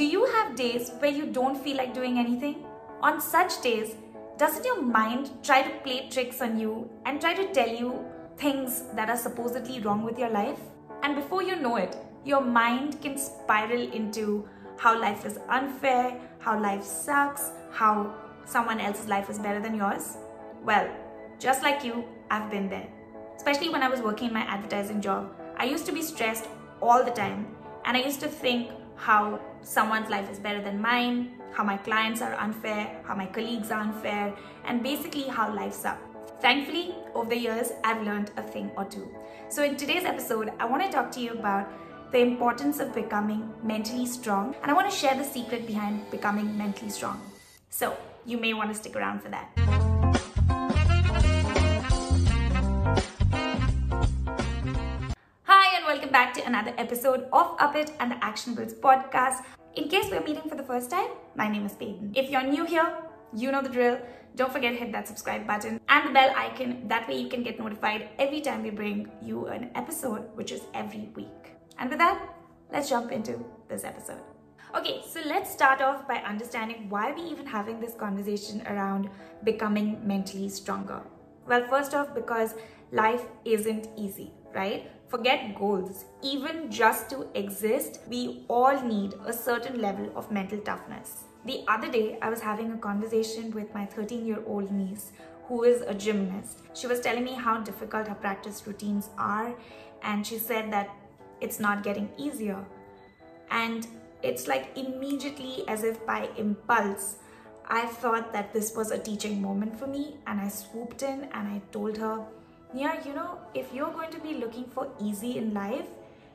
Do you have days where you don't feel like doing anything? On such days, doesn't your mind try to play tricks on you and try to tell you things that are supposedly wrong with your life? And before you know it, your mind can spiral into how life is unfair, how life sucks, how someone else's life is better than yours. Well, just like you, I've been there. Especially when I was working in my advertising job, I used to be stressed all the time and I used to think how someone's life is better than mine, how my clients are unfair, how my colleagues are unfair, and basically how life's up. Thankfully, over the years, I've learned a thing or two. So, in today's episode, I want to talk to you about the importance of becoming mentally strong, and I want to share the secret behind becoming mentally strong. So, you may want to stick around for that. Hi, and welcome back to another episode of Upit and the Actionables podcast. In case we're meeting for the first time, my name is Peyton. If you're new here, you know the drill. Don't forget to hit that subscribe button and the bell icon. That way you can get notified every time we bring you an episode, which is every week. And with that, let's jump into this episode. Okay, so let's start off by understanding why we're even having this conversation around becoming mentally stronger. Well, first off, because life isn't easy, right? Forget goals. Even just to exist, we all need a certain level of mental toughness. The other day, I was having a conversation with my 13 year old niece who is a gymnast. She was telling me how difficult her practice routines are, and she said that it's not getting easier. And it's like immediately, as if by impulse, I thought that this was a teaching moment for me, and I swooped in and I told her, Yeah, you know, if you're going to be looking for easy in life,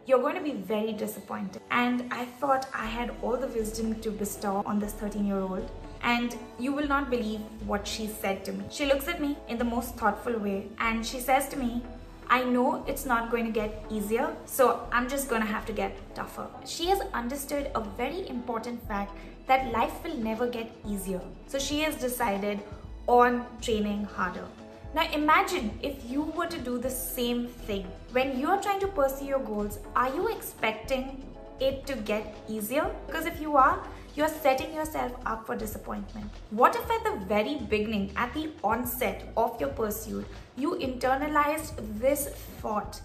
you're going to be very disappointed. And I thought I had all the wisdom to bestow on this 13 year old. And you will not believe what she said to me. She looks at me in the most thoughtful way and she says to me, I know it's not going to get easier, so I'm just going to have to get tougher. She has understood a very important fact that life will never get easier. So she has decided on training harder. Now imagine if you were to do the same thing. When you're trying to pursue your goals, are you expecting it to get easier? Because if you are, you're setting yourself up for disappointment. What if at the very beginning, at the onset of your pursuit, you internalized this thought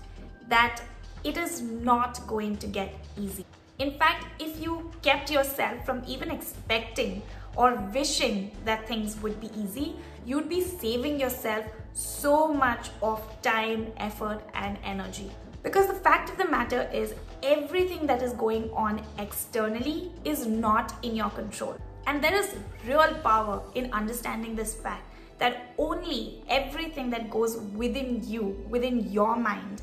that it is not going to get easy? In fact, if you kept yourself from even expecting or wishing that things would be easy, you'd be saving yourself so much of time, effort, and energy. Because the fact of the matter is, everything that is going on externally is not in your control. And there is real power in understanding this fact that only everything that goes within you, within your mind,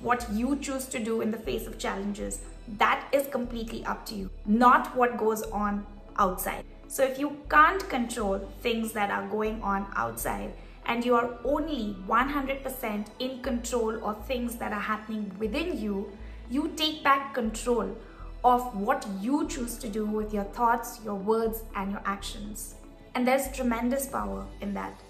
what you choose to do in the face of challenges, that is completely up to you, not what goes on outside. So if you can't control things that are going on outside, and you are only 100% in control of things that are happening within you, you take back control of what you choose to do with your thoughts, your words, and your actions. And there's tremendous power in that.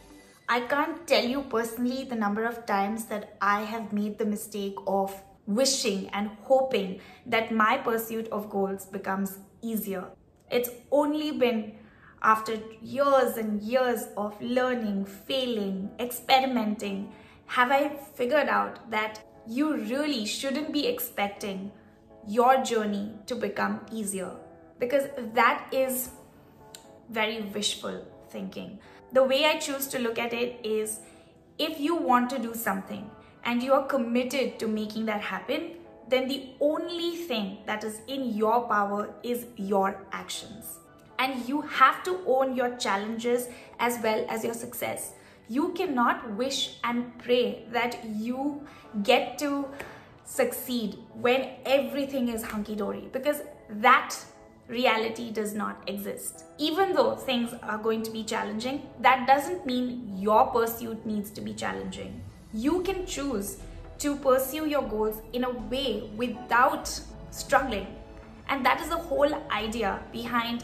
I can't tell you personally the number of times that I have made the mistake of wishing and hoping that my pursuit of goals becomes easier. It's only been after years and years of learning, failing, experimenting, have I figured out that you really shouldn't be expecting your journey to become easier because that is very wishful thinking. The way I choose to look at it is if you want to do something and you are committed to making that happen, then the only thing that is in your power is your actions and you have to own your challenges as well as your success. You cannot wish and pray that you get to succeed when everything is hunky dory because that reality does not exist. Even though things are going to be challenging, that doesn't mean your pursuit needs to be challenging. You can choose to pursue your goals in a way without struggling. And that is the whole idea behind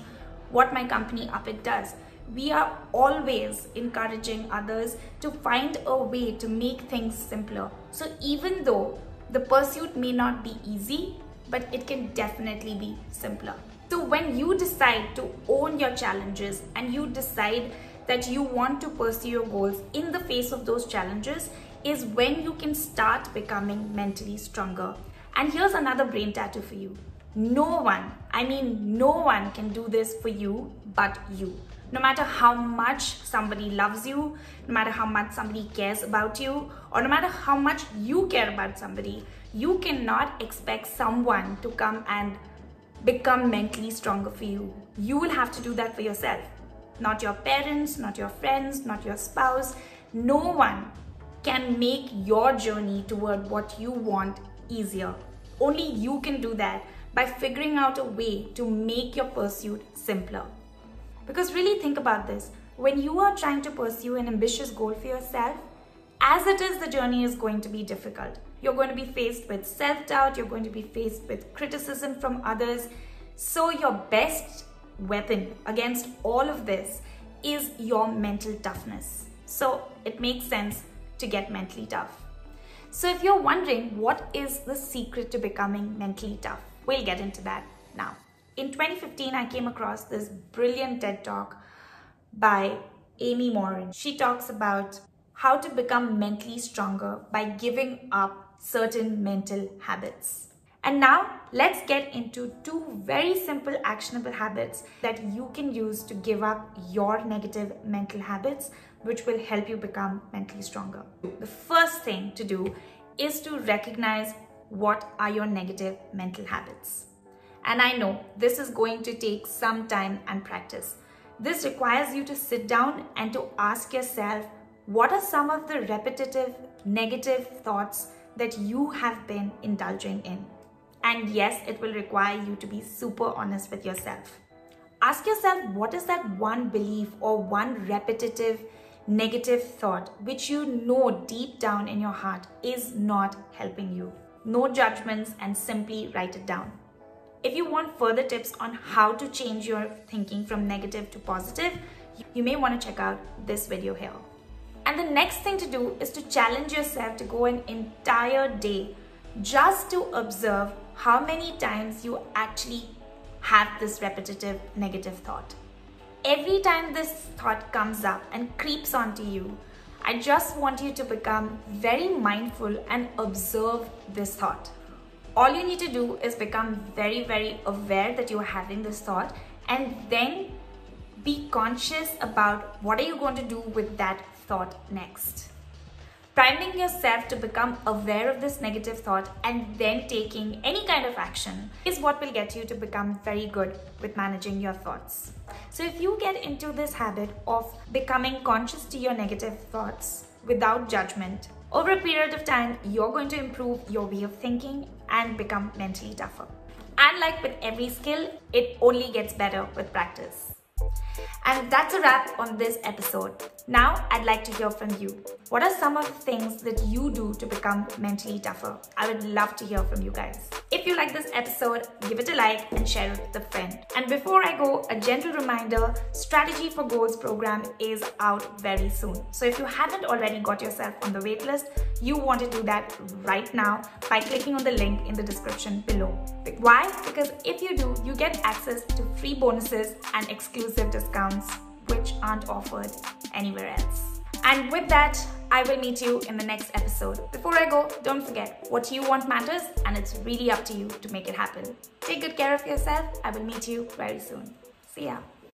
what my company Upit does. We are always encouraging others to find a way to make things simpler. So even though the pursuit may not be easy, but it can definitely be simpler. So when you decide to own your challenges and you decide that you want to pursue your goals in the face of those challenges is when you can start becoming mentally stronger. And here's another brain tattoo for you. No one, I mean, no one can do this for you but you. No matter how much somebody loves you, no matter how much somebody cares about you, or no matter how much you care about somebody, you cannot expect someone to come and become mentally stronger for you. You will have to do that for yourself. Not your parents, not your friends, not your spouse. No one can make your journey toward what you want easier. Only you can do that by figuring out a way to make your pursuit simpler. Because really think about this when you are trying to pursue an ambitious goal for yourself, as it is, the journey is going to be difficult. You're going to be faced with self doubt, you're going to be faced with criticism from others. So, your best weapon against all of this is your mental toughness. So, it makes sense to get mentally tough. So, if you're wondering what is the secret to becoming mentally tough, we'll get into that now. In 2015, I came across this brilliant TED talk by Amy Morin. She talks about how to become mentally stronger by giving up certain mental habits. And now let's get into two very simple actionable habits that you can use to give up your negative mental habits, which will help you become mentally stronger. The first thing to do is to recognize what are your negative mental habits. And I know this is going to take some time and practice. This requires you to sit down and to ask yourself what are some of the repetitive negative thoughts that you have been indulging in. And yes, it will require you to be super honest with yourself. Ask yourself what is that one belief or one repetitive negative thought which you know deep down in your heart is not helping you. No judgments and simply write it down. If you want further tips on how to change your thinking from negative to positive, you may want to check out this video here. And the next thing to do is to challenge yourself to go an entire day just to observe how many times you actually have this repetitive negative thought. Every time this thought comes up and creeps onto you, I just want you to become very mindful and observe this thought all you need to do is become very, very aware that you're having this thought and then be conscious about what are you going to do with that thought next. Priming yourself to become aware of this negative thought and then taking any kind of action is what will get you to become very good with managing your thoughts. So if you get into this habit of becoming conscious to your negative thoughts without judgment, over a period of time, you're going to improve your way of thinking and become mentally tougher. And like with every skill, it only gets better with practice. And that's a wrap on this episode. Now, I'd like to hear from you. What are some of the things that you do to become mentally tougher? I would love to hear from you guys. If you like this episode, give it a like and share it with a friend. And before I go, a gentle reminder Strategy for Goals program is out very soon. So if you haven't already got yourself on the waitlist, you want to do that right now by clicking on the link in the description below. Why? Because if you do, you get access to free bonuses and exclusive discounts which aren't offered anywhere else. And with that, I will meet you in the next episode. Before I go, don't forget what you want matters and it's really up to you to make it happen. Take good care of yourself. I will meet you very soon. See ya.